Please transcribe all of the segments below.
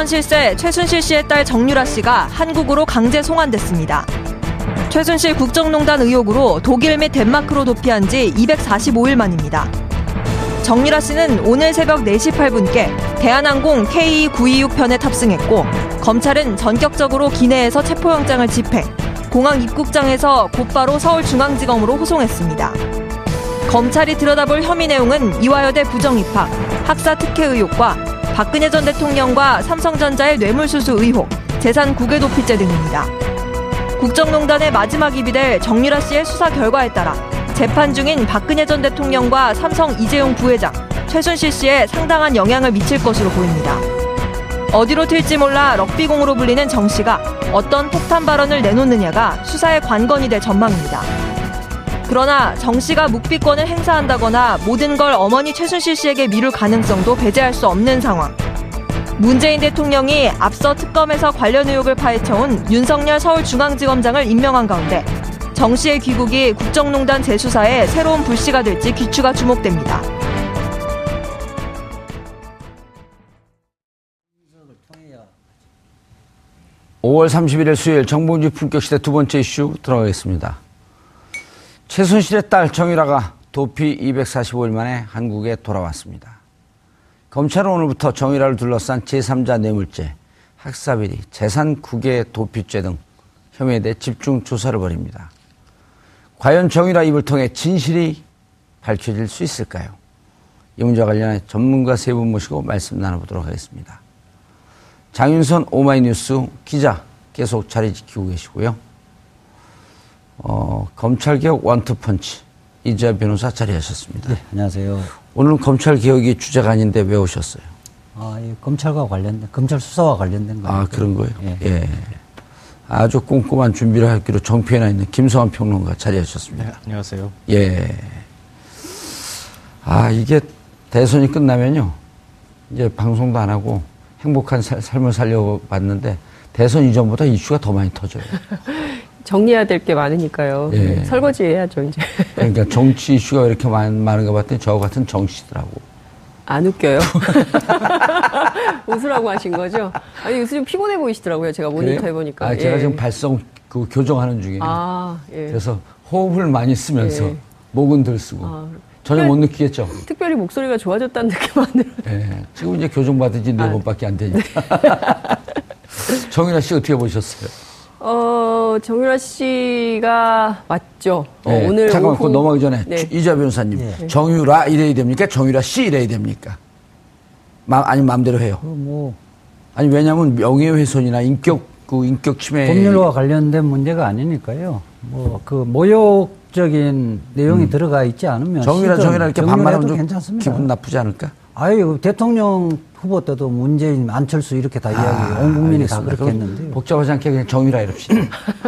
비선 실세 최순실 씨의 딸 정유라 씨가 한국으로 강제 송환됐습니다. 최순실 국정농단 의혹으로 독일 및 덴마크로 도피한 지 245일 만입니다. 정유라 씨는 오늘 새벽 4시 8분께 대한항공 KE926편에 탑승했고 검찰은 전격적으로 기내에서 체포영장을 집행, 공항 입국장에서 곧바로 서울중앙지검으로 호송했습니다. 검찰이 들여다볼 혐의 내용은 이화여대 부정입학, 학사 특혜 의혹과 박근혜 전 대통령과 삼성전자의 뇌물수수 의혹, 재산 국외 도피죄 등입니다. 국정농단의 마지막 입이 될 정유라 씨의 수사 결과에 따라 재판 중인 박근혜 전 대통령과 삼성 이재용 부회장, 최순실 씨에 상당한 영향을 미칠 것으로 보입니다. 어디로 튈지 몰라 럭비공으로 불리는 정 씨가 어떤 폭탄 발언을 내놓느냐가 수사의 관건이 될 전망입니다. 그러나 정 씨가 묵비권을 행사한다거나 모든 걸 어머니 최순실 씨에게 미룰 가능성도 배제할 수 없는 상황. 문재인 대통령이 앞서 특검에서 관련 의혹을 파헤쳐온 윤석열 서울중앙지검장을 임명한 가운데 정 씨의 귀국이 국정농단 재수사에 새로운 불씨가 될지 귀추가 주목됩니다. (5월 31일) 수요일 정봉주 품격 시대 두 번째 이슈 들어가겠습니다. 최순실의 딸 정유라가 도피 245일 만에 한국에 돌아왔습니다. 검찰은 오늘부터 정유라를 둘러싼 제3자 뇌물죄, 학사비리, 재산 국외 도피죄 등 혐의에 대해 집중 조사를 벌입니다. 과연 정유라 입을 통해 진실이 밝혀질 수 있을까요? 이 문제와 관련해 전문가 세 분 모시고 말씀 나눠보도록 하겠습니다. 장윤선 오마이뉴스 기자 계속 자리 지키고 계시고요. 어, 검찰개혁 원투펀치 이재 변호사 자리하셨습니다. 네, 안녕하세요. 오늘은 검찰개혁이 주제가 아닌데 왜 오셨어요? 아, 이 검찰과 관련된, 검찰 수사와 관련된 거예요. 아, 그런 거예요? 예. 예. 아주 꼼꼼한 준비를 하기로 정피해나 있는 김성환 평론가 자리하셨습니다. 네, 안녕하세요. 예. 아, 이게 대선이 끝나면요. 이제 방송도 안 하고 행복한 살, 삶을 살려봤는데 대선 이전보다 이슈가 더 많이 터져요. 정리해야 될 게 많으니까요. 예. 설거지 해야죠, 이제. 그러니까 정치 이슈가 왜 이렇게 많, 많은가 봤더니 저 같은 정치더라고. 안 웃겨요. 웃으라고 하신 거죠? 아니, 요새 좀 피곤해 보이시더라고요. 제가 모니터 그래요? 해보니까. 아, 제가 예. 지금 발성 그 교정하는 중이에요. 아, 예. 그래서 호흡을 많이 쓰면서 예. 목은 들 쓰고 아, 전혀 못 느끼겠죠. 특별히 목소리가 좋아졌다는 느낌 안 들어요. 예. 지금 이제 교정 받은 지네 아. 번밖에 안 되니까. 정윤아 씨 어떻게 보셨어요? 어, 정유라 씨가 맞죠. 어, 예. 오늘 잠깐만, 오후 그거 넘어가기 전에 네. 이자 변호사님, 예. 정유라 이래야 됩니까? 정유라 씨 이래야 됩니까? 마, 아니 마음대로 해요. 그 뭐, 아니 왜냐하면 명예훼손이나 인격 그 인격 침해 법률과 관련된 문제가 아니니까요. 뭐, 그 모욕적인 내용이 들어가 있지 않으면. 정유라 정유라 이렇게 반말하면 좀 괜찮습니다. 기분 나쁘지 않을까? 아유, 대통령 후보 때도 문재인, 안철수 이렇게 다 이야기, 온 국민이 다 아, 알겠습니다. 그렇게 그럼 했는데요. 복잡하지 않게 그냥 정유라 이럽시다.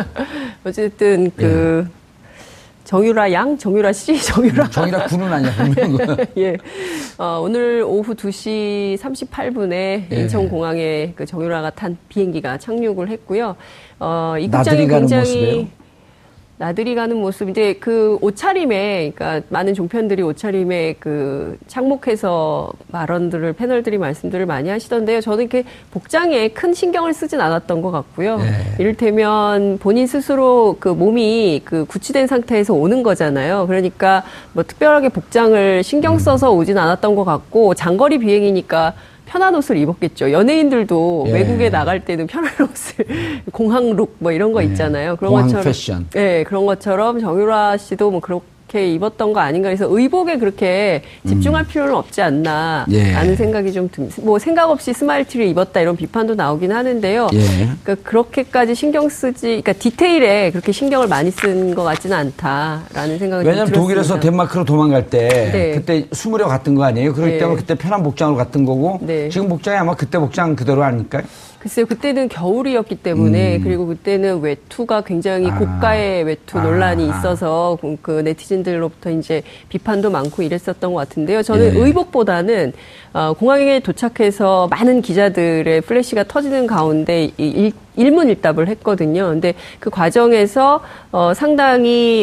어쨌든 그 예. 정유라 양, 정유라 씨, 정유라 정유라 군은 아니야 분명한 거. 예. 어, 오늘 오후 2시 38분에 예. 인천공항에 그 정유라가 탄 비행기가 착륙을 했고요. 어, 입국장이 가는 굉장히 모습이에요? 나들이 가는 모습 이제 그 옷차림에 그러니까 많은 종편들이 옷차림에 그 착목해서 발언들을 패널들이 말씀들을 많이 하시던데요. 저는 이렇게 복장에 큰 신경을 쓰진 않았던 것 같고요. 네. 이를테면 본인 스스로 그 몸이 그 구치된 상태에서 오는 거잖아요. 그러니까 뭐 특별하게 복장을 신경 써서 오진 않았던 것 같고 장거리 비행이니까 편한 옷을 입었겠죠. 연예인들도 예. 외국에 나갈 때는 편한 옷을 공항룩 뭐 이런 거 있잖아요. 그런 네. 공항 것처럼 패션. 네, 그런 것처럼 정유라 씨도 뭐 그렇게 입었던 거 아닌가 해서 의복에 그렇게 집중할 필요는 없지 않나 음. 예. 라는 생각이 좀 듭니다. 뭐 생각 없이 스마일 티를 입었다 이런 비판도 나오긴 하는데요. 예. 그러니까 그렇게까지 신경 쓰지, 그러니까 디테일에 그렇게 신경을 많이 쓴 것 같지는 않다라는 생각이 좀 왜냐하면 독일에서 들었습니다. 덴마크로 도망갈 때 네. 그때 숨으려 갔던 거 아니에요? 그렇기 네. 때문에 그때 편한 복장으로 갔던 거고 네. 지금 복장이 아마 그때 복장 그대로 아닐까요? 글쎄요, 그때는 겨울이었기 때문에 그리고 그때는 외투가 굉장히 음. 아. 고가의 외투 아. 논란이 있어서 그- 그 네티즌들로부터 이제 비판도 많고 이랬었던 것 같은데요. 저는 예. 의복보다는 어, 공항에 도착해서 많은 기자들의 플래시가 터지는 가운데 이 일, 일문일답을 했거든요. 근데 그 과정에서 어, 상당히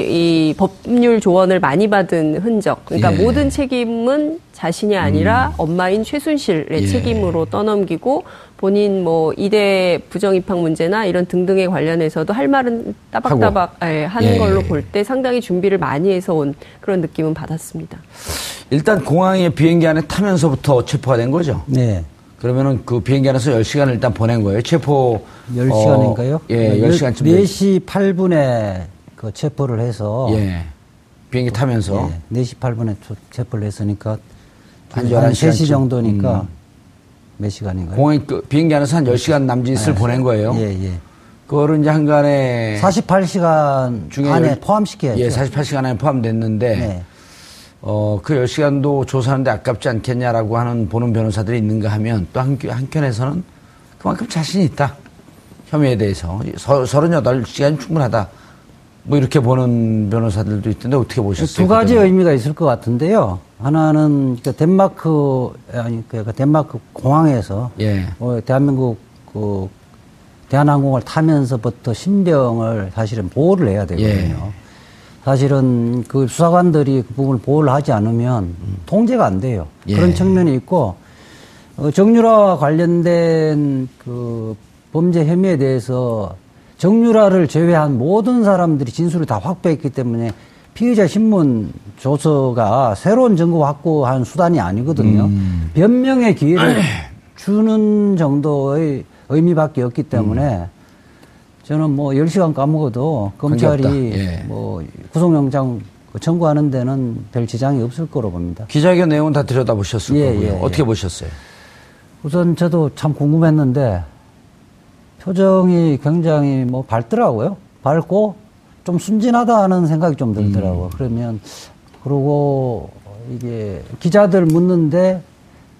이 법률 조언을 많이 받은 흔적. 그러니까 예. 음. 모든 책임은 자신이 아니라 엄마인 최순실의 예. 책임으로 떠넘기고 본인 뭐 이대 부정 입학 문제나 이런 등등에 관련해서도 할 말은 따박따박 예, 하는 예. 걸로 볼 때 상당히 준비를 많이 해서 온 그런 느낌은 받았습니다. 일단 공항에 비행기 안에 타면서부터 체포가 된 거죠. 네. 그러면은 그 비행기 안에서 10시간을 일단 보낸 거예요. 체포 10시간인가요? 어, 예, 10시간쯤 4시 8분에 그 체포를 해서 예. 비행기 타면서 예, 4시 8분에 체포를 했으니까 한 한, 11 시간쯤. 3시 정도니까 음. 몇 시간인가요? 공항 그 비행기 안에서 한 10시간 남짓을 보낸 거예요. 예, 예. 그거를 이제 한간에 48시간 중에 안에 열- 포함시켜야죠. 예, 48시간 안에 포함됐는데 네. 어, 그 10시간도 조사하는데 아깝지 않겠냐라고 하는 보는 변호사들이 있는가 하면 또 한, 한켠에서는 그만큼 자신이 있다. 혐의에 대해서. 서, 38시간이 충분하다. 뭐 이렇게 보는 변호사들도 있던데 어떻게 보셨어요? 두 가지 그거는? 의미가 있을 것 같은데요. 하나는 그 덴마크 아니 그 덴마크 공항에서 예. 어, 대한민국 그 대한항공을 타면서부터 신병을 사실은 보호를 해야 되거든요. 예. 사실은 그 수사관들이 그 부분을 보호를 하지 않으면 통제가 안 돼요. 예. 그런 측면이 있고 어, 정유라와 관련된 그 범죄 혐의에 대해서 정유라를 제외한 모든 사람들이 진술을 다 확보했기 때문에 피의자 신문 조서가 새로운 증거 확보한 수단이 아니거든요. 음. 변명의 기회를 주는 정도의 의미밖에 없기 때문에 저는 뭐 10시간 까먹어도 검찰이. 예. 뭐 구속영장 청구하는 데는 별 지장이 없을 거로 봅니다. 기자회견 내용은 다 들여다보셨을 예, 거고요. 예, 예. 어떻게 보셨어요? 우선 저도 참 궁금했는데 표정이 굉장히 뭐 밝더라고요. 밝고 좀 순진하다 하는 생각이 좀 들더라고요. 음. 그러면 그러고 이게 기자들 묻는데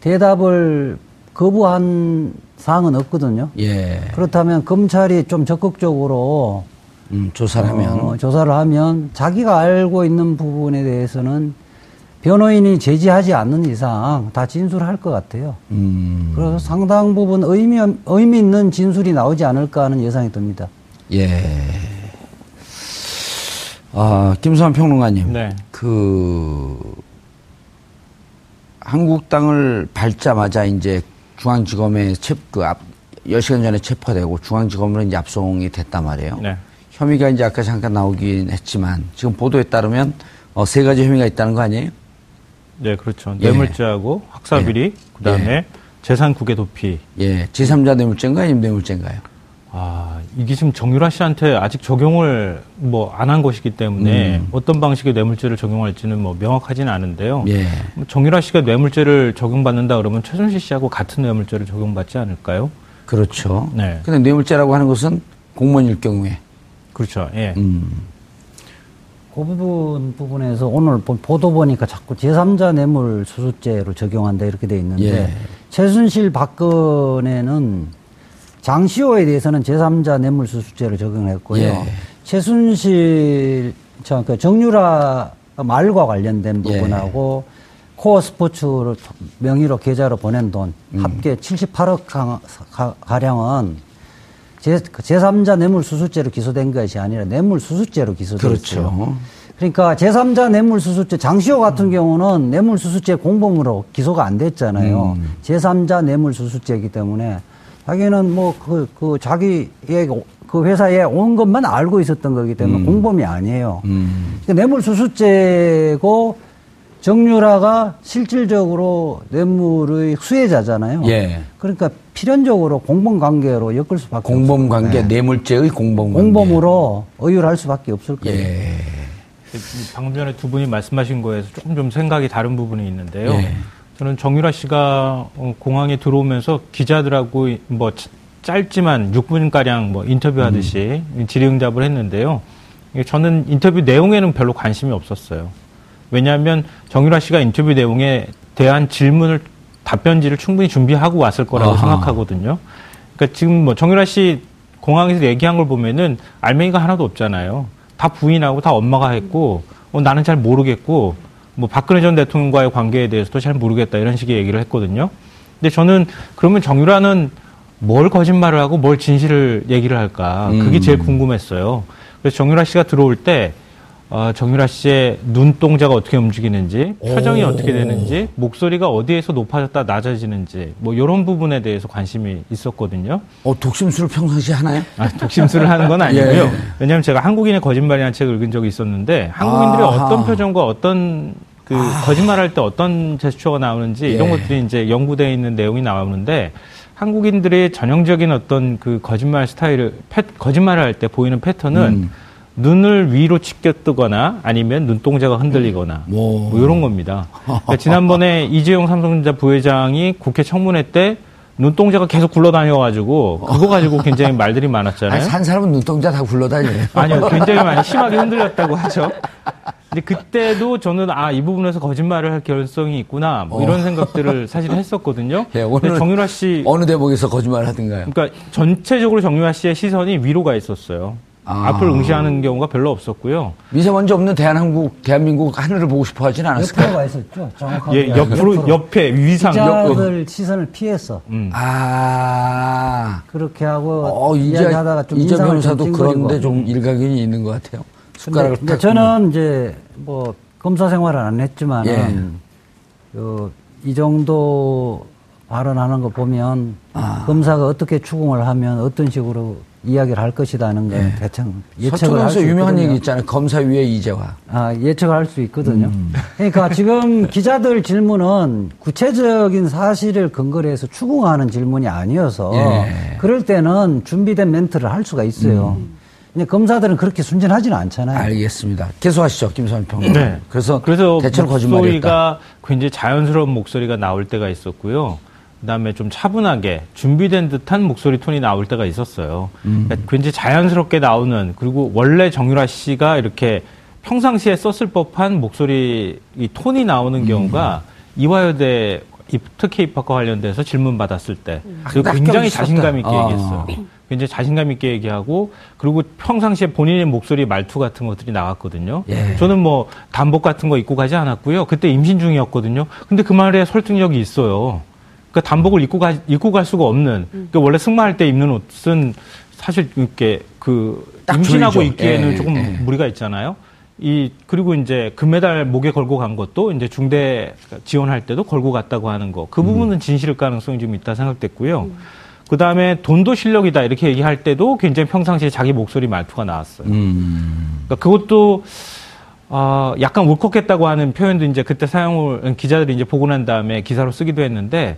대답을 거부한 사항은 없거든요. 예. 그렇다면 검찰이 좀 적극적으로 음, 조사를 하면. 어, 조사를 하면 자기가 알고 있는 부분에 대해서는 변호인이 제지하지 않는 이상 다 진술할 것 같아요. 음, 그래서 상당 부분 의미, 의미 있는 진술이 나오지 않을까 하는 예상이 듭니다. 예. 아, 김수환 평론가님. 네. 그, 한국당을 밟자마자 이제 중앙지검에 체, 그 앞, 10시간 전에 체포되고 중앙지검으로 이제 압송이 됐단 말이에요. 네. 혐의가 이제 아까 잠깐 나오긴 했지만 지금 보도에 따르면 어, 세 가지 혐의가 있다는 거 아니에요? 네, 그렇죠. 예. 뇌물죄하고 학사비리, 그다음에 예. 재산 국외 도피. 예. 제3자 뇌물죄인가요? 아니면 뇌물죄인가요? 아, 이게 지금 정유라 씨한테 아직 적용을 뭐 안 한 것이기 때문에 음. 어떤 방식의 뇌물죄를 적용할지는 뭐 명확하지는 않은데요. 예. 뭐 정유라 씨가 뇌물죄를 적용받는다 그러면 최순실 씨하고 같은 뇌물죄를 적용받지 않을까요? 그렇죠. 네. 근데 뇌물죄라고 하는 것은 공무원일 경우에. 그렇죠. 예. 음. 그 부분 부분에서 오늘 보- 보도 보니까 자꾸 제3자 뇌물 수수죄로 적용한다 이렇게 돼 있는데 예. 최순실 박근혜는 장시호에 대해서는 제3자 뇌물 수수죄를 적용했고요. 예. 최순실 저, 그 정유라 말과 관련된 예. 부분하고 코어 스포츠를 명의로 계좌로 보낸 돈 음. 합계 78억 가- 가- 가량은 제, 제3자 뇌물수수죄로 기소된 것이 아니라 뇌물수수죄로 기소됐어요. 그렇죠. 그러니까 제3자 뇌물수수죄 장시호 같은 경우는 뇌물수수죄 공범으로 기소가 안 됐잖아요. 음. 제3자 뇌물수수죄이기 때문에 자기는 뭐그 그 자기의 그 회사에 온 것만 알고 있었던 거기 때문에 공범이 아니에요. 음. 그러니까 뇌물수수죄고 정유라가 실질적으로 뇌물의 수혜자잖아요. 예. 그러니까 필연적으로 공범관계로 엮을 수밖에 공범 없어요. 관계, 네. 뇌물죄의 공범 관계. 공범으로 의율할 수밖에 없을 거예요. 예. 방금 전에 두 분이 말씀하신 거에서 조금 좀 생각이 다른 부분이 있는데요. 예. 저는 정유라 씨가 어, 공항에 들어오면서 기자들하고 뭐 짜- 짧지만 6분 가량 뭐 인터뷰하듯이 음. 질의응답을 했는데요. 저는 인터뷰 내용에는 별로 관심이 없었어요. 왜냐하면 정유라 씨가 인터뷰 내용에 대한 질문을 답변지를 충분히 준비하고 왔을 거라고 아하. 생각하거든요. 그러니까 지금 뭐 정유라 씨 공항에서 얘기한 걸 보면은 알맹이가 하나도 없잖아요. 다 부인하고 다 엄마가 했고 어, 나는 잘 모르겠고 뭐 박근혜 전 대통령과의 관계에 대해서도 잘 모르겠다 이런 식의 얘기를 했거든요. 근데 저는 그러면 정유라는 뭘 거짓말을 하고 뭘 진실을 얘기를 할까 그게 음. 제일 궁금했어요. 그래서 정유라 씨가 들어올 때 어, 정유라 씨의 눈동자가 어떻게 움직이는지, 표정이 어떻게 되는지, 목소리가 어디에서 높아졌다 낮아지는지, 뭐 이런 부분에 대해서 관심이 있었거든요. 어, 독심술을 평상시에 하나요? 아, 독심술을 하는 건 아니고요. 예. 왜냐하면 제가 한국인의 거짓말이라는 책을 읽은 적이 있었는데 한국인들이 아하. 어떤 표정과 어떤 그 거짓말할 때 어떤 제스처가 나오는지 이런 예. 것들이 이제 연구되어 있는 내용이 나오는데 한국인들의 전형적인 어떤 그 거짓말 스타일을 패- 거짓말을 할 때 보이는 패턴은 음. 눈을 위로 치켜 뜨거나 아니면 눈동자가 흔들리거나 오. 뭐 이런 겁니다. 그러니까 지난번에 이재용 삼성전자 부회장이 국회 청문회 때 눈동자가 계속 굴러다녀가지고 그거 가지고 굉장히 말들이 많았잖아요. 아니, 산 사람은 눈동자 다 굴러다녀요. 아니요, 굉장히 많이 심하게 흔들렸다고 하죠. 근데 그때도 저는 아, 이 부분에서 거짓말을 할 개연성이 있구나, 뭐 이런 생각들을 사실 했었거든요. 예, 오늘 정유라 씨, 어느 대목에서 거짓말 하든가요? 그러니까 전체적으로 정유라 씨의 시선이 위로가 있었어요. 아. 앞을 응시하는 경우가 별로 없었고요. 미세먼지 없는 대한민국, 대한민국 하늘을 보고 싶어 하진 않았을까요? 옆으로 가 있었죠. 정확하게. 예, 옆으로, 옆에, 위상, 옆, 기자들 시선을 피했어. 음. 아, 그렇게 하고 어, 이제, 이야기하다가 좀 이제 인상을 변호사도 좀 그런데. 좀 일가견이 있는 것 같아요. 숟가락을 근데, 저는 이제 뭐 검사 생활을 안 했지만은 예. 그, 이 정도 발언하는 거 보면 아. 검사가 어떻게 추궁을 하면 어떤 식으로 이야기를 할 것이라는 건 대충 예측을 할수 서초동에서 예. 유명한 있거든요. 얘기 있잖아요. 검사 위에 이재화. 아, 예측을 할 수 있거든요. 음. 그러니까 지금 기자들 질문은 구체적인 사실을 근거로 해서 추궁하는 질문이 아니어서 예. 그럴 때는 준비된 멘트를 할 수가 있어요. 근데 검사들은 그렇게 순진하지는 않잖아요. 음. 알겠습니다. 계속하시죠, 김선 평론. 네. 그래서, 그래서 대체로 거짓말이었다. 목소리가 굉장히 자연스러운 목소리가 나올 때가 있었고요. 그다음에 좀 차분하게 준비된 듯한 목소리 톤이 나올 때가 있었어요. 음. 그러니까 굉장히 자연스럽게 나오는 그리고 원래 정유라 씨가 이렇게 평상시에 썼을 법한 목소리 이 톤이 음. 나오는 경우가 이화여대 입- 특히 입학과 관련돼서 질문 받았을 때 그리고 딱 굉장히. 자신감 있게 아. 얘기했어요. 굉장히 자신감 있게 얘기하고 그리고 평상시에 본인의 목소리 말투 같은 것들이 나왔거든요. 예. 저는 뭐 단복 같은 거 입고 가지 않았고요. 그때 임신 중이었거든요. 근데 그 말에 설득력이 있어요. 그러니까 단복을 입고 가 입고 갈 수가 없는. 그러니까 원래 승마할 때 입는 옷은 사실 이렇게 그딱 임신하고 조이죠. 입기에는 예, 조금 예. 무리가 있잖아요. 이 그리고 이제 금메달 목에 걸고 간 것도 이제 중대 지원할 때도 걸고 갔다고 하는 거. 그 부분은 진실일 가능성이 좀 있다 생각됐고요. 그 다음에 돈도 실력이다 이렇게 얘기할 때도 굉장히 평상시에 자기 목소리 말투가 나왔어요. 음. 그러니까 그것도 어, 약간 울컥했다고 하는 표현도 이제 그때 사용을 기자들이 이제 보고 난 다음에 기사로 쓰기도 했는데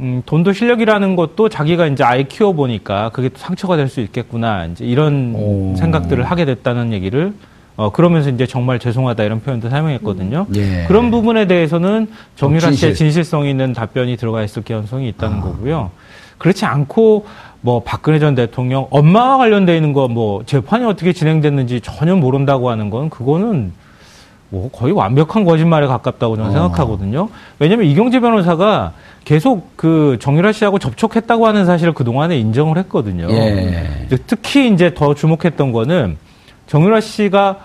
음, 돈도 실력이라는 것도 자기가 이제 아이 키워 보니까 그게 또 상처가 될 수 있겠구나 이제 이런 오. 생각들을 하게 됐다는 얘기를 어, 그러면서 이제 정말 죄송하다 이런 표현도 사용했거든요. 예. 그런 부분에 대해서는 정유라. 씨의 진실성 있는 답변이 들어가 있을 가능성이 있다는 거고요. 그렇지 않고 뭐 박근혜 전 대통령 엄마와 관련돼 있는 거 뭐 재판이 어떻게 진행됐는지 전혀 모른다고 하는 건 그거는 뭐 거의 완벽한 거짓말에 가깝다고 저는 어. 생각하거든요. 왜냐하면 이경재 변호사가 계속 그 정유라 씨하고 접촉했다고 하는 사실을 그 동안에 인정을 했거든요. 예. 특히 이제 더 주목했던 거는 정유라 씨가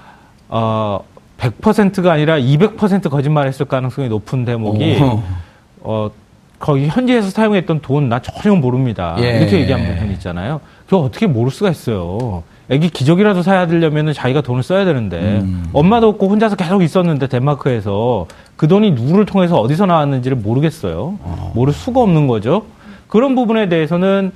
어 100%가 아니라 200% 거짓말했을 가능성이 높은 대목이 오. 어 거기 현지에서 사용했던 돈 나 전혀 모릅니다. 예. 이렇게 얘기한 부분 있잖아요. 저 어떻게 모를 수가 있어요. 애기 기저귀라도 사야 되려면 자기가 돈을 써야 되는데 음. 엄마도 없고 혼자서 계속 있었는데 덴마크에서 그 돈이 누구를 통해서 어디서 나왔는지를 모르겠어요. 어. 모를 수가 없는 거죠. 그런 부분에 대해서는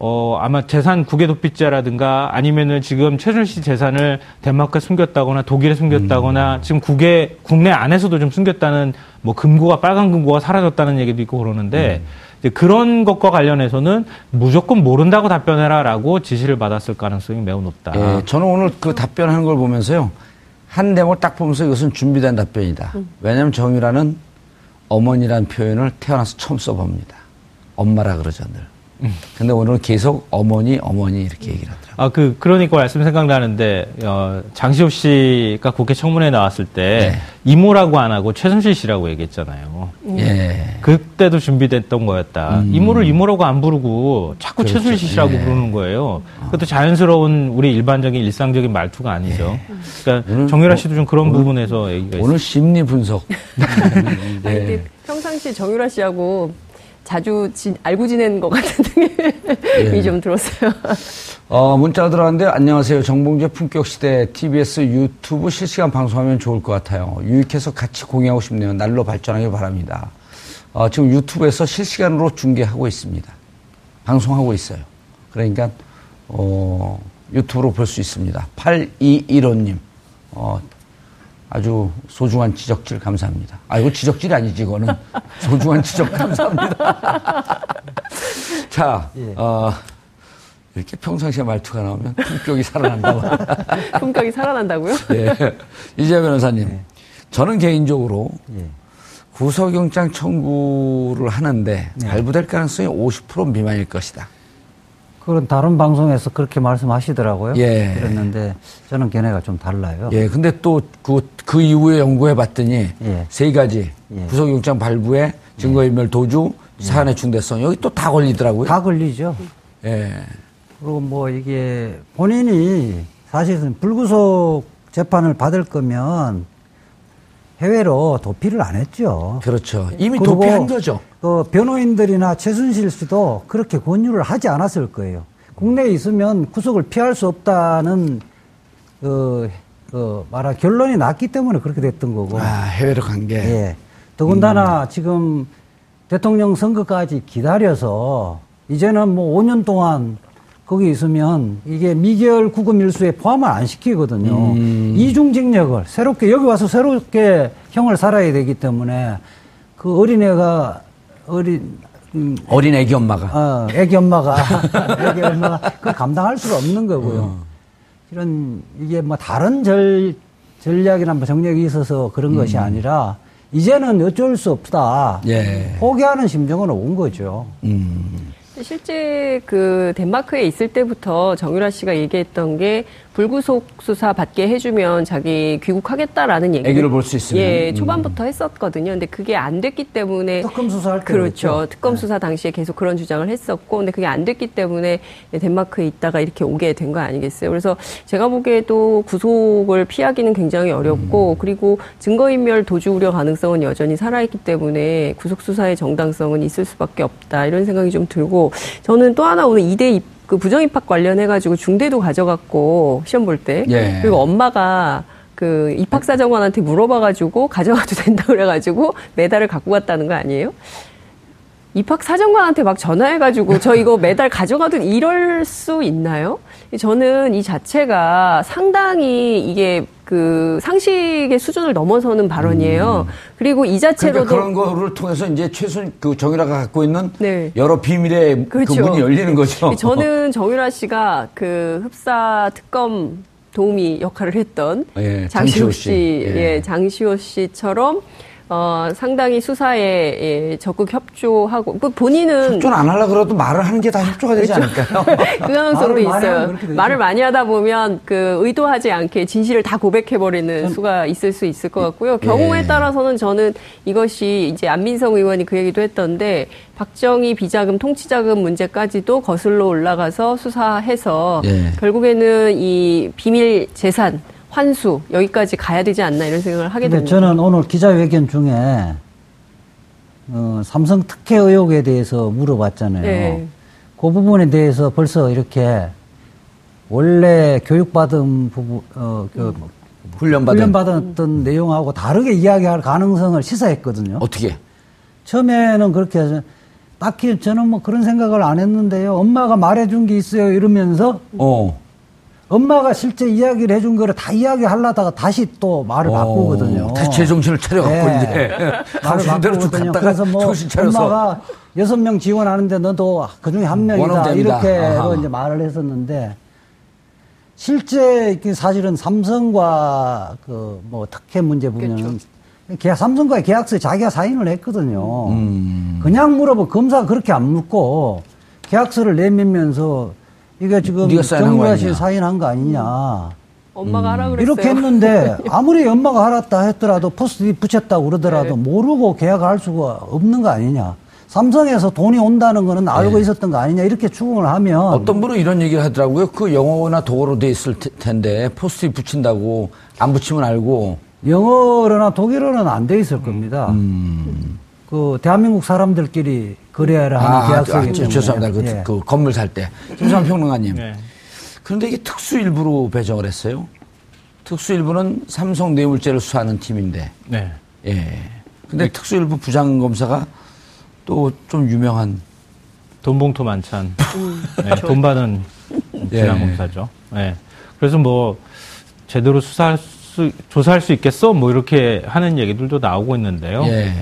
어, 아마 재산 국외 도피죄라든가 아니면은 지금 최순실 재산을 덴마크에 숨겼다거나 독일에 숨겼다거나 음. 지금 국외, 국내 안에서도 좀 숨겼다는 뭐 금고가, 빨간 금고가 사라졌다는 얘기도 있고 그러는데 음. 이제 그런 것과 관련해서는 무조건 모른다고 답변해라라고 지시를 받았을 가능성이 매우 높다. 예, 저는 오늘 그 답변하는 걸 보면서요. 한 대목을 딱 보면서 이것은 준비된 답변이다. 왜냐하면 정유라는 어머니라는 표현을 태어나서 처음 써봅니다. 엄마라 그러죠, 늘. 근데 오늘은 계속 어머니, 어머니 이렇게 얘기를 하더라고요. 아, 그, 그러니까 말씀 생각나는데, 어, 장시호 씨가 국회 청문회 나왔을 때, 네. 이모라고 안 하고 최순실 씨라고 얘기했잖아요. 예. 그때도 준비됐던 거였다. 이모를 이모라고 안 부르고 자꾸 음. 그렇죠. 최순실 씨라고 예. 부르는 거예요. 그것도 자연스러운 우리 일반적인 일상적인 말투가 아니죠. 그러니까 예. 오늘 정유라 뭐- 씨도 좀 그런 부분에서 얘기가 있어요. 오늘 심리 분석. 아니, 예. 근데 평상시 정유라 씨하고 자주 지- 알고 지낸 것 같은 느낌이 예. 좀 들었어요. 어, 문자가 들어왔는데, 안녕하세요. 정봉재 품격시대 TBS 유튜브 실시간 방송하면 좋을 것 같아요. 유익해서 같이 공유하고 싶네요. 날로 발전하길 바랍니다. 어, 지금 유튜브에서 실시간으로 중계하고 있습니다. 방송하고 있어요. 그러니까, 어, 유튜브로 볼 수 있습니다. 8215님, 어, 아주 소중한 지적질 감사합니다. 아, 이거 지적질이 아니지, 이거는. 소중한 지적 감사합니다. 자, 어, 이렇게 평상시에 말투가 나오면 품격이 살아난다고. 품격이 살아난다고요? 예. 이재 변호사님. 저는 개인적으로 예. 구속영장 청구를 하는데 네. 발부될 가능성이 50% 미만일 것이다. 그런 다른 방송에서 그렇게 말씀하시더라고요. 예. 그랬는데 저는 걔네가 좀 달라요. 예. 근데 또 그, 그 이후에 연구해 봤더니 예. 세 가지. 예. 구속영장 발부에 증거인멸 도주, 사안의 중대성. 여기 또 다 걸리더라고요. 다 걸리죠. 예. 그리고 뭐 이게 본인이 사실은 불구속 재판을 받을 거면 해외로 도피를 안 했죠. 그렇죠. 이미 도피한 거죠. 그 변호인들이나 최순실 씨도 그렇게 권유를 하지 않았을 거예요. 국내에 있으면 구속을 피할 수 없다는 그, 그 말하 결론이 났기 때문에 그렇게 됐던 거고. 아, 해외로 간 게. 예. 더군다나 지금 대통령 선거까지 기다려서 이제는 뭐 5년 동안 거기 있으면 이게 미결 구금 일수에 포함을 안 시키거든요. 이중징역을 새롭게 여기 와서 새롭게 형을 살아야 되기 때문에 그 어린애가 어린 음, 어린 애기 엄마가. 어, 애기 엄마가 애기 엄마가 그 감당할 수가 없는 거고요. 어. 이런 이게 뭐 다른 절 전략이나 뭐 정력이 있어서 그런 것이 아니라 이제는 어쩔 수 없다. 예. 포기하는 심정은 온 거죠. 음. 실제 그 덴마크에 있을 때부터 정유라 씨가 얘기했던 게 불구속 수사 받게 해주면 자기 귀국하겠다라는 얘기. 애기를 볼 수 있으면. 예, 음. 초반부터 했었거든요. 근데 그게 안 됐기 때문에 특검 수사할 때 그렇죠. 그랬죠. 특검 네. 수사 당시에 계속 그런 주장을 했었고, 근데 그게 안 됐기 때문에 덴마크에 있다가 이렇게 오게 된 거 아니겠어요? 그래서 제가 보기에도 구속을 피하기는 굉장히 어렵고, 음. 그리고 증거인멸 도주 우려 가능성은 여전히 살아있기 때문에 구속 수사의 정당성은 있을 수밖에 없다 이런 생각이 좀 들고, 저는 또 하나 오늘 이대 입, 그 부정 입학 관련해가지고 중대도 가져갔고 시험 볼 때, 예. 그리고 엄마가 그 입학사정관한테 물어봐가지고 가져가도 된다 그래가지고 메달을 갖고 갔다는 거 아니에요? 입학 사정관한테 막 전화해가지고 저 이거 메달 가져가도 이럴 수 있나요? 저는 이 자체가 상당히 이게 그 상식의 수준을 넘어서는 발언이에요. 그리고 이 자체로도 그러니까 그런 거를 통해서 이제 최순 그 정유라가 갖고 있는 네. 여러 비밀의 그 그렇죠. 문이 열리는 거죠. 저는 정유라 씨가 그 흡사 특검 도우미 역할을 했던 예, 장시호 씨. 예. 예. 장시호 씨처럼 어, 상당히 수사에 예, 적극 협조하고 그 본인은 협조는 안 하려 그래도 말을 하는 게 다 협조가 되지 않을까요? 그 가능성도 있어요. 말을 많이 하다 보면 그 의도하지 않게 진실을 다 고백해 버리는 수가 있을 수 있을 것 같고요. 경우에 예. 따라서는 저는 이것이 이제 안민성 의원이 그 얘기도 했던데 박정희 비자금 통치자금 문제까지도 거슬러 올라가서 수사해서 예. 결국에는 이 비밀 재산 환수 여기까지 가야 되지 않나 이런 생각을 하게 됩니다. 저는 오늘 기자회견 중에 어, 삼성 특혜 의혹에 대해서 물어봤잖아요. 네. 그 부분에 대해서 벌써 이렇게 원래 교육받은 부분, 어, 그, 훈련받은 훈련받았던 내용하고 다르게 이야기할 가능성을 시사했거든요. 어떻게? 처음에는 그렇게 딱히 저는 뭐 그런 생각을 안 했는데요. 엄마가 말해준 게 있어요. 이러면서 어. 엄마가 실제 이야기를 해준 거를 다 이야기하려다가 다시 또 말을 바꾸거든요. 어, 다시 제 정신을 차려갖고 네. 이제 말을 바꾸거든요. 갔다가 그래서 뭐 정신 차려서 엄마가 여섯 명 지원하는데 너도 그 중에 한 명이다 아하. 이제 말을 했었는데 실제 이게 사실은 삼성과 그 뭐 특혜 문제 보면은 계약 삼성과의 계약서에 자기가 사인을 했거든요. 음. 그냥 물어보 검사가 그렇게 안 묻고 계약서를 내밀면서 이게 지금 네가 사인한 거 정유라 씨 아니냐. 사인한 거 아니냐. 엄마가 하라 그랬어요. 음. 이렇게 했는데 아무리 엄마가 알았다 했더라도 포스트잇 붙였다고 그러더라도 네. 모르고 계약을 할 수가 없는 거 아니냐. 삼성에서 돈이 온다는 거는 알고 네. 있었던 거 아니냐 이렇게 추궁을 하면 어떤 분은 이런 얘기를 하더라고요. 그 영어나 독어로 돼 있을 테- 텐데 포스트잇 붙인다고 안 붙이면 알고 영어로나 독일어는 안 돼 있을 겁니다. 음. 그 대한민국 사람들끼리 거래를 하는 아, 계약서이기 아, 때문에 죄송합니다. 그, 예. 그 건물 살 때. 김수환 평론가님. 네. 그런데 이게 특수 일부로 배정을 했어요. 특수 일부는 삼성 뇌물죄를 수사하는 팀인데, 네. 예. 근데 특수 일부 부장 검사가 또 좀 유명한 돈 봉투 만찬. 네, 돈 받은 예. 부장 검사죠. 네. 그래서 뭐 제대로 수사할 수 조사할 수 있겠어? 뭐 이렇게 하는 얘기들도 나오고 있는데요. 예.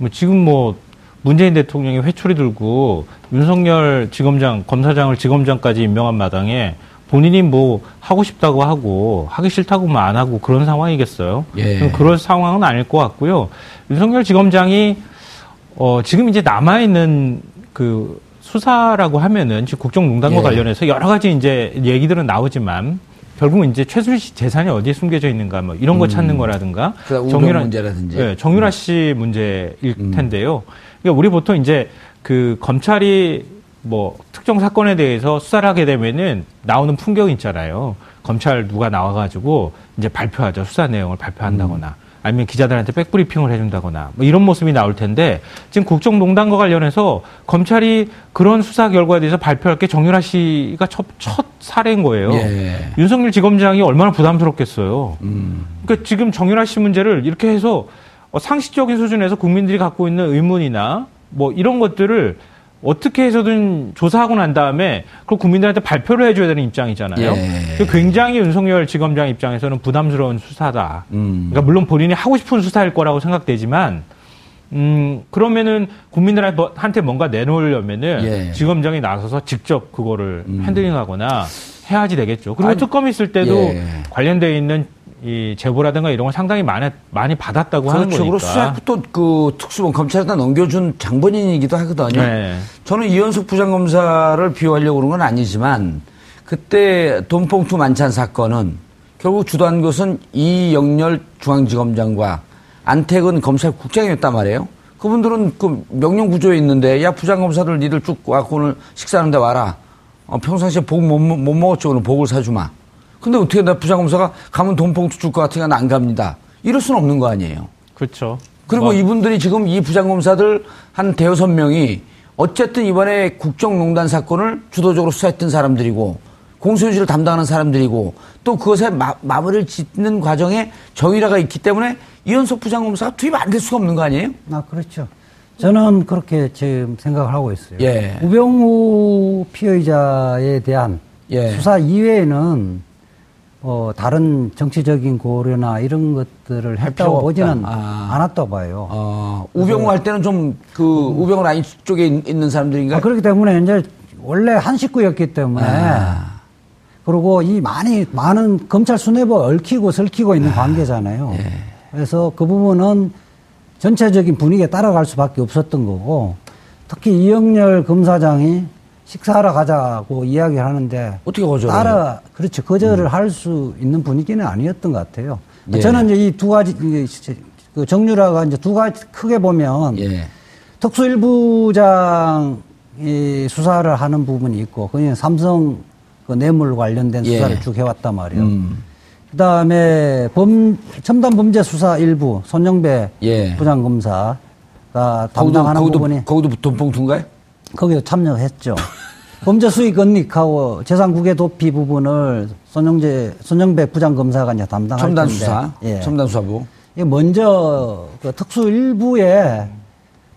뭐 지금 뭐 문재인 대통령이 회초리 들고 윤석열 지검장 검사장을 지검장까지 임명한 마당에 본인이 뭐 하고 싶다고 하고 하기 싫다고만 안 하고 그런 상황이겠어요. 예. 그럴 상황은 아닐 것 같고요. 윤석열 지검장이 어 지금 이제 남아 있는 그 수사라고 하면은 지금 국정농단과 예. 관련해서 여러 가지 이제 얘기들은 나오지만 결국은 이제 최순실 씨 재산이 어디에 숨겨져 있는가 뭐 이런 거 찾는 거라든가 정유라- 문제라든지. 예, 정유라 씨 문제일 텐데요. 그러니까 우리 보통 이제 그 검찰이 뭐 특정 사건에 대해서 수사를 하게 되면은 나오는 풍경이 있잖아요. 검찰 누가 나와가지고 이제 발표하죠. 수사 내용을 발표한다거나 아니면 기자들한테 백브리핑을 해준다거나 뭐 이런 모습이 나올 텐데 지금 국정농단과 관련해서 검찰이 그런 수사 결과에 대해서 발표할 게 정유라 씨가 첫, 첫 사례인 거예요. 예. 윤석열 지검장이 얼마나 부담스럽겠어요. 음. 그러니까 지금 정유라 씨 문제를 이렇게 해서 어, 상식적인 수준에서 국민들이 갖고 있는 의문이나 뭐 이런 것들을 어떻게 해서든 조사하고 난 다음에 그걸 국민들한테 발표를 해줘야 되는 입장이잖아요. 예. 그 굉장히 윤석열 지검장 입장에서는 부담스러운 수사다. 음. 그러니까 물론 본인이 하고 싶은 수사일 거라고 생각되지만, 음 그러면은 국민들한테 뭔가 내놓으려면은 예. 지검장이 나서서 직접 그거를 음. 핸들링하거나 해야지 되겠죠. 그리고 아니, 특검 있을 때도 예. 관련돼 있는 이 제보라든가 이런 걸 상당히 많이 많이 받았다고 하는 그렇죠. 거니까. 그리고 수사했고 또그 특수본 검찰에다 넘겨준 장본인이기도 하거든요. 네. 저는 이현숙 부장검사를 비호하려고 그런 건 아니지만 그때 돈봉투 만찬 사건은 결국 주도한 것은 이영렬 중앙지검장과 안태근 검찰국장이었단 말이에요. 그분들은 그 명령 구조에 있는데 야 부장검사들 니들 쭉 와고 오늘 식사하는데 와라. 어, 평상시에 복 못 못 먹었지 오늘 복을 사주마. 근데 어떻게 나 부장검사가 가면 돈 봉투 줄 것 같으니까 난 갑니다. 이럴 수는 없는 거 아니에요. 그렇죠. 그리고 뭐, 이분들이 지금 이 부장검사들 한 대여섯 명이 어쨌든 이번에 국정농단 사건을 주도적으로 수사했던 사람들이고 공소유지를 담당하는 사람들이고 또 그것에 마, 마무리를 짓는 과정에 정의라가 있기 때문에 이현석 부장검사가 투입 안 될 수가 없는 거 아니에요? 아, 그렇죠. 저는 그렇게 지금 생각을 하고 있어요. 예. 우병우 피의자에 대한 예. 수사 이외에는 어, 다른 정치적인 고려나 이런 것들을 할 했다고 보지는. 아. 않았다고 봐요. 어, 우병우 할 때는 좀 그 우병우 라인 쪽에 있- 있는 사람들인가? 아, 그렇기 때문에 이제 원래 한 식구였기 때문에 아. 그리고 이 많이 많은 검찰 수뇌부가 얽히고 설키고 있는 관계잖아요. 예. 그래서 그 부분은 전체적인 분위기에 따라갈 수밖에 없었던 거고 특히 이영렬 검사장이 식사하러 가자고 이야기를 하는데 어떻게 거절을 따라 그렇죠 거절을 할수 있는 분위기는 아니었던 것 같아요. 예. 저는 이제 이 두 가지 그 정유라가 이제 두 가지 크게 보면 예. 특수일부장이 수사를 하는 부분이 있고, 그냥 삼성 그 뇌물 관련된 예. 수사를 쭉 해왔단 말이에요. 음. 그 다음에 범, 첨단 범죄 수사 일부, 손영배 예. 부장검사가 거기도, 담당하는 거기도, 부분이 거기도 돈봉투인가요? 거기에 참여했죠. 범죄 수익 은닉하고 재산 국외 도피 부분을 손영재 손영배 부장 검사가 이제 담당할 첨단 텐데, 수사, 예. 첨단 수사부. 먼저 그 특수 일부에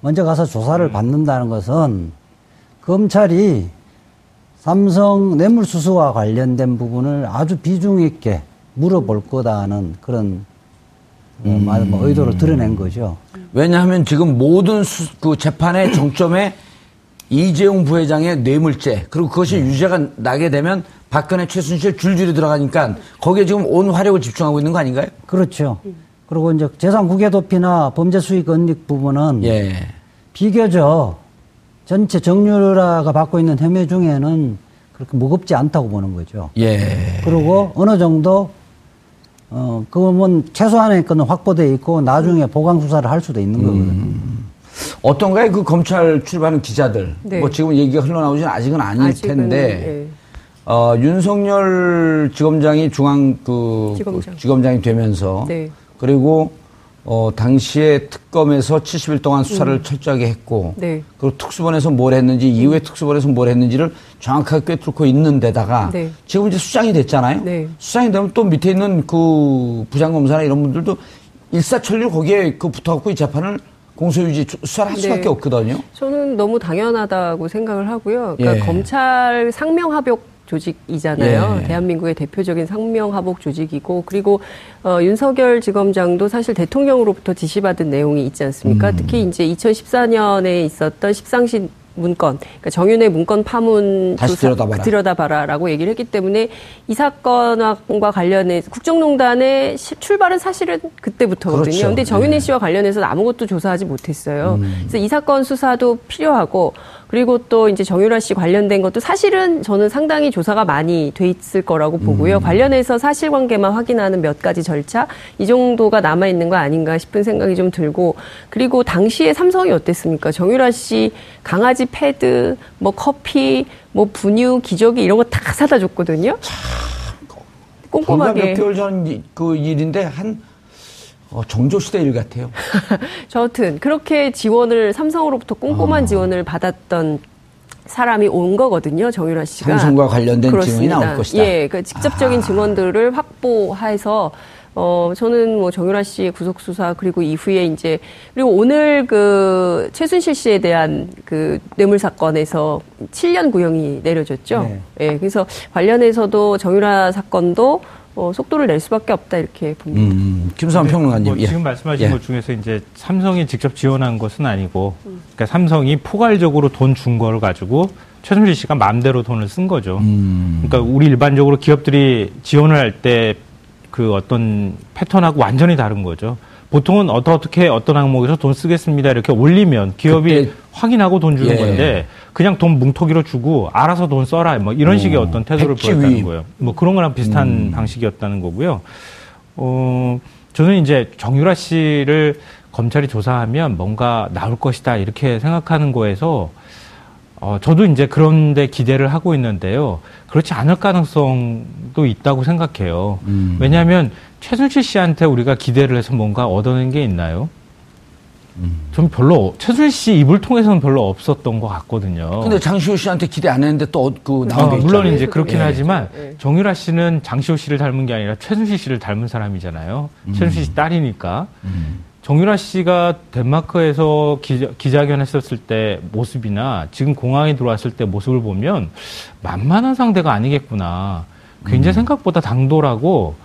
먼저 가서 조사를 받는다는 것은 검찰이 삼성 뇌물수수와 관련된 부분을 아주 비중 있게 물어볼 거다는 그런 어, 말- 뭐 의도를 드러낸 거죠. 왜냐하면 지금 모든 수, 그 재판의 정점에 이재용 부회장의 뇌물죄 그리고 그것이 유죄가 나게 되면 박근혜 최순실 줄줄이 들어가니까 거기에 지금 온 화력을 집중하고 있는 거 아닌가요? 그렇죠. 그리고 이제 재산 국외 도피나 범죄 수익 은닉 부분은 예. 비교적 전체 정유라가 받고 있는 혐의 중에는 그렇게 무겁지 않다고 보는 거죠. 예. 그리고 어느 정도 어 그러면 최소한의 건은 확보돼 있고 나중에 보강 수사를 할 수도 있는 거거든요. 어떤가요? 그 검찰 출입하는 기자들. 네. 뭐 지금 얘기가 흘러나오진 아직은 아닐 아직은, 텐데. 예. 어, 윤석열 지검장이 중앙 그 지검장. 그 지검장이 되면서 네. 그리고 어, 당시에 특검에서 70일 동안 수사를 철저하게 했고 음. 네. 그리고 특수본에서 뭘 했는지 이후에 특수본에서 뭘 했는지를 정확하게 꿰뚫고 있는 데다가 네. 지금 이제 수장이 됐잖아요. 네. 수장이 되면 또 밑에 있는 그 부장검사나 이런 분들도 일사천리로 거기에 그 붙어갖고 이 재판을 공소유지 수사를 할 수밖에 네. 없거든요. 저는 너무 당연하다고 생각을 하고요. 그러니까 예. 검찰 상명하복 조직이잖아요. 예. 대한민국의 대표적인 상명하복 조직이고 그리고 어, 윤석열 지검장도 사실 대통령으로부터 지시받은 내용이 있지 않습니까? 음. 특히 이제 2014년에 있었던 십상시 문건, 그러니까 정윤의 문건 파문 다시 들여다봐라. 들여다봐라라고 얘기를 했기 때문에 이 사건과 관련해 국정농단의 시- 출발은 사실은 그때부터거든요. 그렇죠. 근데 정윤혜 네. 음. 씨와 관련해서 아무것도 조사하지 못했어요. 그래서 이 사건 수사도 필요하고 그리고 또 이제 정유라 씨 관련된 것도 사실은 저는 상당히 조사가 많이 돼 있을 거라고 보고요. 음. 관련해서 사실관계만 확인하는 몇 가지 절차 이 정도가 남아 있는 거 아닌가 싶은 생각이 좀 들고 그리고 당시에 삼성이 어땠습니까? 정유라 씨 강아지 패드, 뭐 커피, 뭐 분유, 기저귀 이런 거 다 사다 줬거든요. 불과 꼼꼼하게. 몇 개월 전 그 일인데 한 어, 정조시대 일 같아요. 저하튼 그렇게 지원을 삼성으로부터 꼼꼼한 아. 지원을 받았던 사람이 온 거거든요. 정유라 씨가 삼성과 관련된 그렇습니다. 증언이 나올 것이다. 예, 그 직접적인 아. 증언들을 확보해서 어 저는 뭐 정유라 씨의 구속 수사 그리고 이후에 이제 그리고 오늘 그 최순실 씨에 대한 그 뇌물 사건에서 7년 구형이 내려졌죠. 네. 예, 그래서 관련해서도 정유라 사건도 어, 속도를 낼 수밖에 없다 이렇게 봅니다. 음, 김수환 평론가님. 뭐 예. 지금 말씀하신 예. 것 중에서 이제 삼성이 직접 지원한 것은 아니고, 그러니까 삼성이 포괄적으로 돈 준 거를 가지고 최순실 씨가 마음대로 돈을 쓴 거죠. 음. 그러니까 우리 일반적으로 기업들이 지원을 할 때 그 어떤 패턴하고 완전히 다른 거죠. 보통은 어떻게 어떤 항목에서 돈 쓰겠습니다 이렇게 올리면 기업이 확인하고 돈 주는 예. 건데 그냥 돈 뭉토기로 주고 알아서 돈 써라 뭐 이런 식의 어, 어떤 태도를 보였다는 위임. 거예요. 뭐 그런 거랑 비슷한 음. 방식이었다는 거고요. 어, 저는 이제 정유라 씨를 검찰이 조사하면 뭔가 나올 것이다 이렇게 생각하는 거에서 어, 저도 이제 그런데 기대를 하고 있는데요. 그렇지 않을 가능성도 있다고 생각해요. 음. 왜냐하면 최순실 씨한테 우리가 기대를 해서 뭔가 얻어낸 게 있나요? 음. 좀 별로 최순실 씨 입을 통해서는 별로 없었던 것 같거든요. 근데 장시호 씨한테 기대 안 했는데 또그 나온 어, 게 물론 있잖아요. 이제 그렇긴 예. 하지만 예. 정유라 씨는 장시호 씨를 닮은 게 아니라 최순실 씨를 닮은 사람이잖아요. 최순실 씨 딸이니까. 음. 정유라 씨가 덴마크에서 기자, 기자회견 했었을 때 모습이나 지금 공항에 들어왔을 때 모습을 보면 만만한 상대가 아니겠구나. 굉장히 생각보다 당돌하고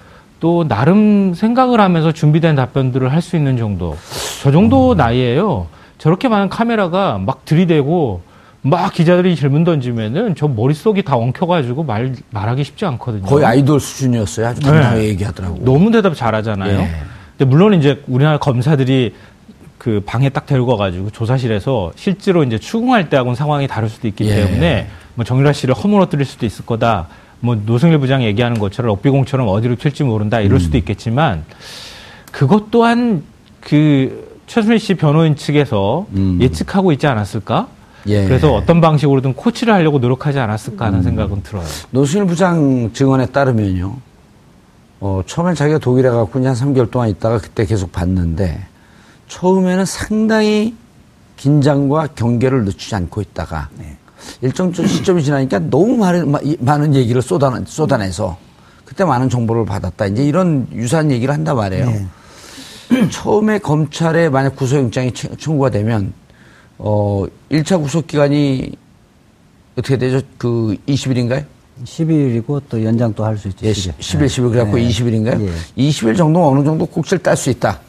또 나름 생각을 하면서 준비된 답변들을 할 수 있는 정도. 저 정도 나이에요. 저렇게 많은 카메라가 막 들이대고 막 기자들이 질문 던지면은 저 머릿속이 다 엉켜가지고 말, 말하기 쉽지 않거든요. 거의 아이돌 수준이었어요. 아주 당당하게 얘기하더라고. 너무 대답 잘하잖아요. 예. 근데 물론 이제 우리나라 검사들이 그 방에 딱 데리고 가가지고 조사실에서 실제로 이제 추궁할 때하고는 상황이 다를 수도 있기 예. 때문에 뭐 정유라 씨를 허물어뜨릴 수도 있을 거다. 뭐 노승일 부장 얘기하는 것처럼 억비공처럼 어디로 튈지 모른다 이럴 음. 수도 있겠지만 그것 또한 그 최순실 씨 변호인 측에서 음. 예측하고 있지 않았을까? 예. 그래서 어떤 방식으로든 코치를 하려고 노력하지 않았을까 음. 하는 생각은 들어요. 노승일 부장 증언에 따르면요. 어, 처음엔 자기가 독일에 가고 한 3개월 동안 있다가 그때 계속 봤는데 처음에는 상당히 긴장과 경계를 늦추지 않고 있다가 일정 시점이 지나니까 너무 많은, 많은 얘기를 쏟아, 쏟아내서 그때 많은 정보를 받았다. 이제 이런 유사한 얘기를 한단 말이에요. 네. 처음에 검찰에 만약 구속영장이 청구가 되면, 어, 1차 구속기간이 어떻게 되죠? 그 20일인가요? 10일이고 또 연장 또할수 있죠. 예, 10일, 10일, 10일 그래갖고 네. 20일인가요? 예. 20일 정도 어느 정도 국실 딸수 있다.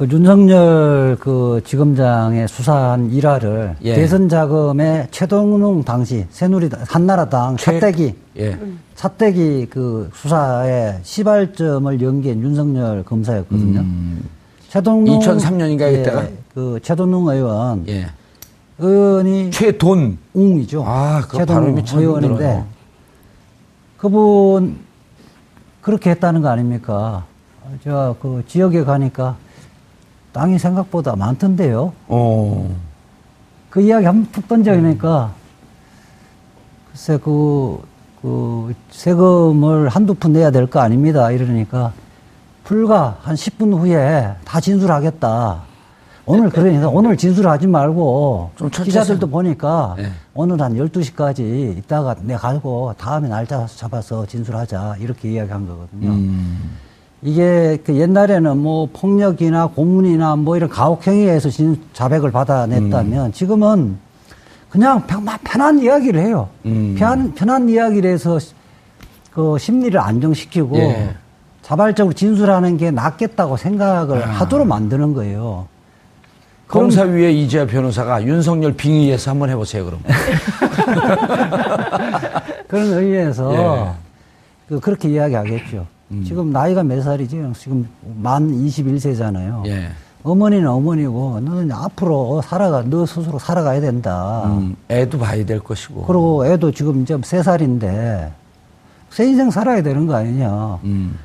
그 윤석열 그 지검장의 수사한 일화를 예. 대선 자금의 최동웅 당시 새누리당 한나라당 최, 사대기 예. 사대기 그 수사에 시발점을 연기한 윤석열 검사였거든요. 음. 최동웅 2003년인가 예, 이때가 그 최동웅 의원 예. 의원이 최돈 웅이죠. 아, 그 최동웅 의원인데 그분 그렇게 했다는 거 아닙니까? 제가 그 지역에 가니까 땅이 생각보다 많던데요. 어. 그 이야기 한 번 툭 던져니까 글쎄 그, 그 세금을 한두 푼 내야 될 거 아닙니다. 이러니까 불과 한 10분 후에 다 진술하겠다. 오늘 그러니까 오늘 진술하지 말고 기자들도 보니까 네. 오늘 한 12시까지 있다가 내가 가고 다음에 날짜 잡아서 진술하자 이렇게 이야기한 거거든요. 음. 이게 그 옛날에는 뭐 폭력이나 고문이나 뭐 이런 가혹행위에서 진, 자백을 받아냈다면 음. 지금은 그냥 편한 이야기를 해요. 음. 편, 편한 이야기를 해서 그 심리를 안정시키고 예. 자발적으로 진술하는 게 낫겠다고 생각을 아. 하도록 만드는 거예요. 검사위의 이재하 변호사가 윤석열 빙의해서 한번 해보세요, 그럼. 그런 의미에서 예. 그, 그렇게 이야기하겠죠. 음. 지금 나이가 몇 살이지? 지금 만 21세잖아요. 예. 어머니는 어머니고 너는 앞으로 살아가 너 스스로 살아가야 된다. 음, 애도 봐야 될 것이고. 그리고 애도 지금 이제 세 살인데 새 인생 살아야 되는 거 아니냐. 음.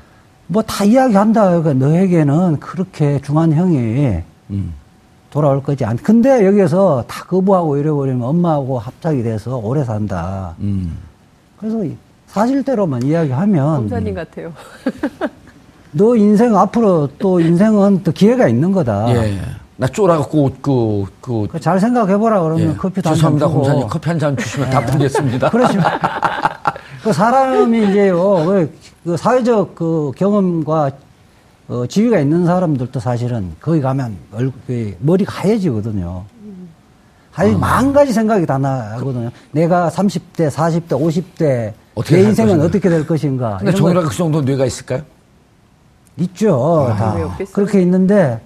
뭐다 이야기한다. 그러니까 너에게는 그렇게 중한 형이 음. 돌아올 거지 않. 근데 여기에서 다 거부하고 이래버리면 엄마하고 합작이 돼서 오래 산다. 음. 그래서 사실대로만 이야기하면 검사님 같아요. 너 인생 앞으로 또 인생은 또 기회가 있는 거다. 예. 나 쫄아갖고 그, 그. 그 잘 생각해보라 그러면 예. 커피 죄송합니다, 검사님. 커피 한 잔 주시면 예. 다 풀겠습니다. 그렇죠. 그 사람이 이제요, 그 사회적 그 경험과 어, 지위가 있는 사람들도 사실은 거기 가면 얼굴, 그 머리가 하얘지거든요. 하얘 어. 만 가지 생각이 다 나거든요. 내가 30대, 40대, 50대 어떻게 내 인생은 어떻게 될 것인가. 근데 종일하그 정도 뇌가 있을까요? 있죠. 아, 다. 그렇게 있는데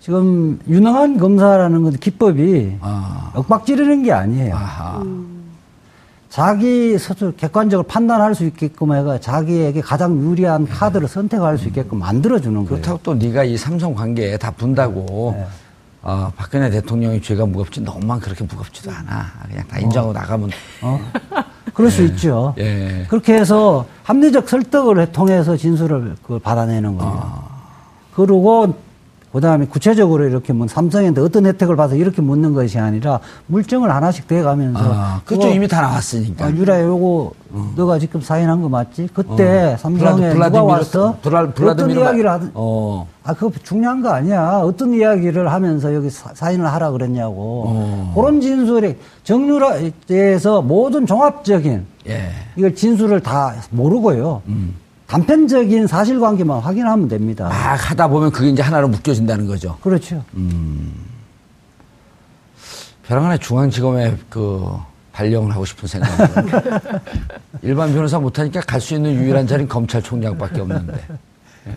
지금 유능한 검사라는 건 기법이 아. 윽박 지르는 게 아니에요. 음. 자기 스스로 객관적으로 판단할 수 있게끔 해가 자기에게 가장 유리한 카드를 선택할 수 있게끔 만들어주는 거예요. 그렇다고 또 네가 이 삼성 관계에 다 분다고 네. 어, 박근혜 대통령의 죄가 무겁지 너무만 그렇게 무겁지도 않아. 그냥 다 인정하고 어. 나가면. 어? 그럴 수 예. 있죠. 예. 그렇게 해서 합리적 설득을 통해서 진술을 그걸 받아내는 거예요. 아. 그리고 그 다음에 구체적으로 이렇게 뭐 삼성한테 어떤 혜택을 받아 이렇게 묻는 것이 아니라 물증을 하나씩 대가면서. 아, 그쪽 이미 다 나왔으니까. 아, 유라 요거 어. 너가 지금 사인한 거 맞지? 그때 어. 삼성에 블라드, 누가 와서 블라, 어떤 이야기를 하든. 어. 아, 그거 중요한 거 아니야. 어떤 이야기를 하면서 여기 사, 인을 하라 그랬냐고. 어. 그런 진술이 정유라에 대해서 모든 종합적인 예. 이걸 진술을 다 모르고요. 음. 단편적인 사실관계만 확인하면 됩니다. 막 하다 보면 그게 이제 하나로 묶여진다는 거죠. 그렇죠. 음. 벼랑간에 중앙지검에 그 발령을 하고 싶은 생각이 일반 변호사 못하니까 갈 수 있는 유일한 자리는 검찰총장밖에 없는데. 예.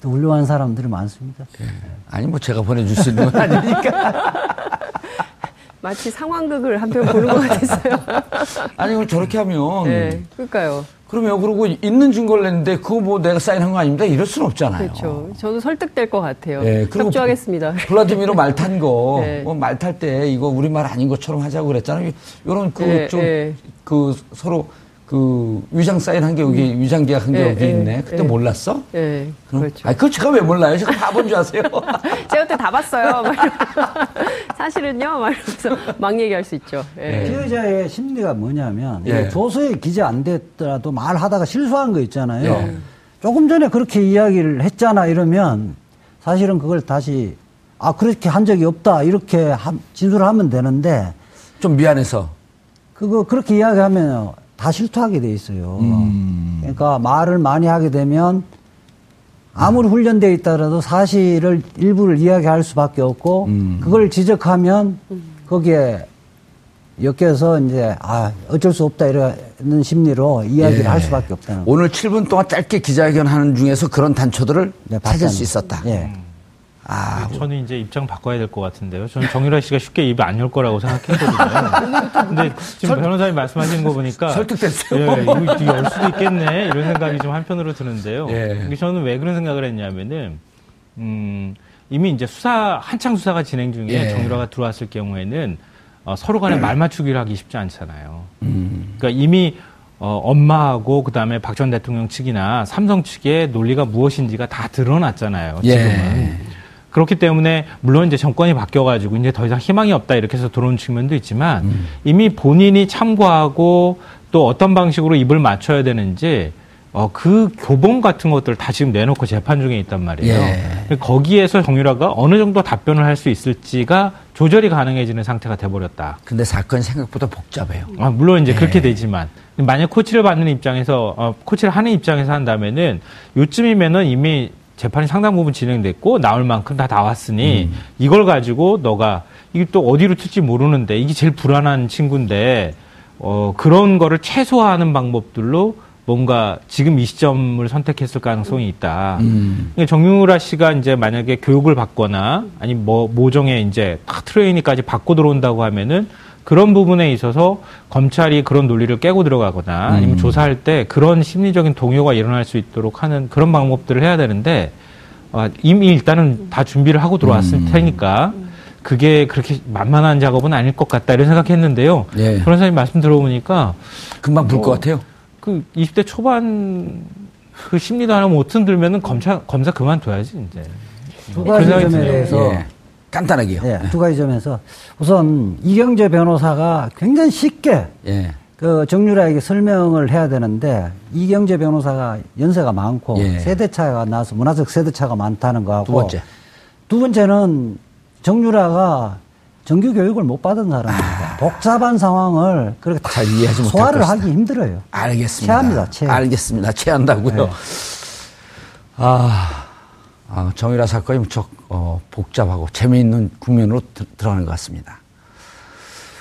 또 훌륭한 사람들이 많습니다. 예. 아니 뭐 제가 보내줄 수 있는 건 아니니까. 마치 상황극을 한 편 보는 것 같았어요. 아니, 그 저렇게 하면. 네, 그러니까요. 그러면 그러고 있는 증거를 냈는데 그거 뭐 내가 사인한 거 아닙니다. 이럴 수는 없잖아요. 그렇죠. 저도 설득될 것 같아요. 네, 협조하겠습니다. 블라디미로 말 탄 거, 네. 뭐 말 탈 때 이거 우리말 아닌 것처럼 하자고 그랬잖아요. 이런 그, 좀, 네. 그 서로 그 위장 사인 한 게 여기 음. 위장 계약 한 게 예, 여기 예, 있네. 그때 예. 몰랐어? 예. 그렇죠. 아, 그걸 제가 왜 몰라요? 제가 바본 줄 아세요? 제가 그때 다 봤어요. 사실은요, 말면서 막 얘기할 수 있죠. 예. 피해자의 심리가 뭐냐면 예. 조서에 기재 안 됐더라도 말하다가 실수한 거 있잖아요. 예. 조금 전에 그렇게 이야기를 했잖아 이러면 사실은 그걸 다시 아 그렇게 한 적이 없다 이렇게 진술을 하면 되는데 좀 미안해서. 그거 그렇게 이야기하면 다 실토하게 돼 있어요. 음. 그러니까 말을 많이 하게 되면 아무리 훈련되어 있다라도 사실을 일부를 이야기할 수밖에 없고 음. 그걸 지적하면 거기에 엮여서 이제 아 어쩔 수 없다 이러는 심리로 이야기를 예. 할 수밖에 없다는 오늘 7분 동안 짧게 기자회견 하는 중에서 그런 단초들을 네, 찾을. 수 있었다. 예. 아, 저는 이제 입장 바꿔야 될 것 같은데요. 저는 정유라 씨가 쉽게 입안열 거라고 생각했거든요. 근데 지금 변호사님 말씀하시는 거 보니까 설득됐어요. 예, 이거 열 수도 있겠네 이런 생각이 좀 한편으로 드는데요. 예. 저는 왜 그런 생각을 했냐면은 음, 이미 이제 수사 한창 수사가 진행 중에 예. 정유라가 들어왔을 경우에는 어, 서로 간에 말 맞추기를 하기 쉽지 않잖아요. 음. 그러니까 이미 어, 엄마하고 그다음에 박 전 대통령 측이나 삼성 측의 논리가 무엇인지가 다 드러났잖아요. 예. 지금은. 그렇기 때문에 물론 이제 정권이 바뀌어가지고 이제 더 이상 희망이 없다 이렇게 해서 들어온 측면도 있지만 음. 이미 본인이 참고하고 또 어떤 방식으로 입을 맞춰야 되는지 어, 그 교본 같은 것들 다 지금 내놓고 재판 중에 있단 말이에요. 예. 거기에서 정유라가 어느 정도 답변을 할 수 있을지가 조절이 가능해지는 상태가 돼버렸다. 근데 사건이 생각보다 복잡해요. 아, 물론 이제 예. 그렇게 되지만 만약 코치를 받는 입장에서 어, 코치를 하는 입장에서 한다면은 요쯤이면은 이미 재판이 상당 부분 진행됐고 나올 만큼 다 나왔으니 음. 이걸 가지고 너가 이게 또 어디로 튈지 모르는데 이게 제일 불안한 친구인데 어, 그런 거를 최소화하는 방법들로 뭔가 지금 이 시점을 선택했을 가능성이 있다. 음. 그러니까 정유라 씨가 이제 만약에 교육을 받거나 아니 뭐 모종의 이제 딱 트레이닝까지 받고 들어온다고 하면은 그런 부분에 있어서 검찰이 그런 논리를 깨고 들어가거나 아니면 조사할 때 그런 심리적인 동요가 일어날 수 있도록 하는 그런 방법들을 해야 되는데 아, 이미 일단은 다 준비를 하고 들어왔을 음. 테니까 그게 그렇게 만만한 작업은 아닐 것 같다 이런 생각했는데요. 예. 변호사님 말씀 들어보니까 금방 불것 어. 같아요. 그 20대 초반 그 심리도 하나 못 흔들면은 검사 검사 그만둬야지 이제. 두 가지 점에. 대해서 예. 간단하게요. 예, 두 가지 점에서 우선 이경재 변호사가 굉장히 쉽게 예. 그 정유라에게 설명을 해야 되는데 이경재 변호사가 연세가 많고 예. 세대 차가 나서 문화적 세대 차가 많다는 거하고 두 번째. 두 번째는 정유라가 정규 교육을 못 받은 사람입니다. 복잡한 상황을 그렇게 다잘 이해하지 소화를. 하기 힘들어요. 알겠습니다. 체합니다, 체해. 알겠습니다. 체한다고요. 네. 아, 아, 정유라 사건이 무척 어, 복잡하고 재미있는 국면으로 드- 들어가는 것 같습니다.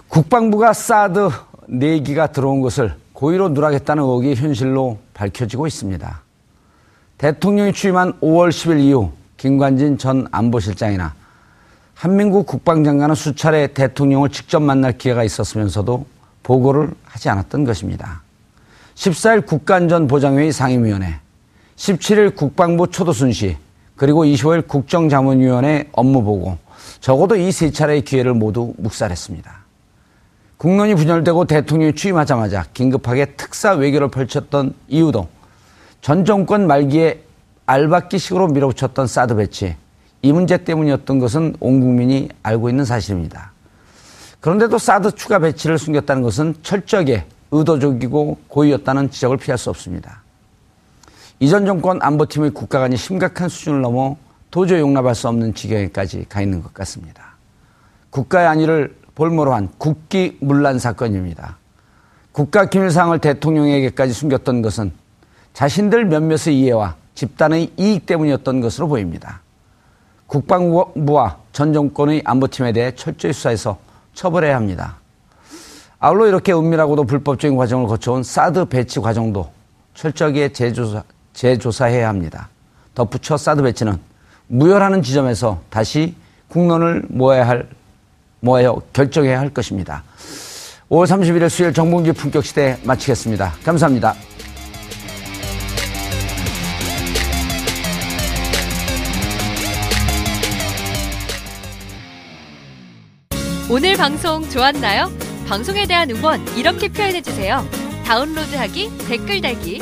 국방부가 사드 4기가 들어온 것을 고의로 누락했다는 의혹이 현실로 밝혀지고 있습니다. 대통령이 취임한 5월 10일 이후 김관진 전 안보실장이나 한민국 국방장관은 수차례 대통령을 직접 만날 기회가 있었으면서도 보고를 하지 않았던 것입니다. 14일 국가안전보장회의 상임위원회, 17일 국방부 초도순 시, 그리고 25일 국정자문위원회 업무보고, 적어도 이 세 차례의 기회를 모두 묵살했습니다. 국론이 분열되고 대통령이 취임하자마자 긴급하게 특사 외교를 펼쳤던 이유도 전 정권 말기에 알박기식으로 밀어붙였던 사드 배치, 이 문제 때문이었던 것은 온 국민이 알고 있는 사실입니다. 그런데도 사드 추가 배치를 숨겼다는 것은 철저하게 의도적이고 고의였다는 지적을 피할 수 없습니다. 이전 정권 안보팀의 국가관이 심각한 수준을 넘어 도저히 용납할 수 없는 지경에까지 가 있는 것 같습니다. 국가의 안위를 볼모로 한 국기 문란 사건입니다. 국가 기밀사항을 대통령에게까지 숨겼던 것은 자신들 몇몇의 이해와 집단의 이익 때문이었던 것으로 보입니다. 국방부와 전 정권의 안보팀에 대해 철저히 수사해서 처벌해야 합니다. 아울러 이렇게 은밀하고도 불법적인 과정을 거쳐온 사드 배치 과정도 철저하게 재조사, 재조사해야 합니다. 덧붙여 사드 배치는 무혈하는 지점에서 다시 국론을 모아야 할, 모아야 결정해야 할 것입니다. 5월 31일 수요일 정봉주 품격 시대 마치겠습니다. 감사합니다. 오늘 방송 좋았나요? 방송에 대한 응원 이렇게 표현해 주세요. 다운로드하기, 댓글 달기,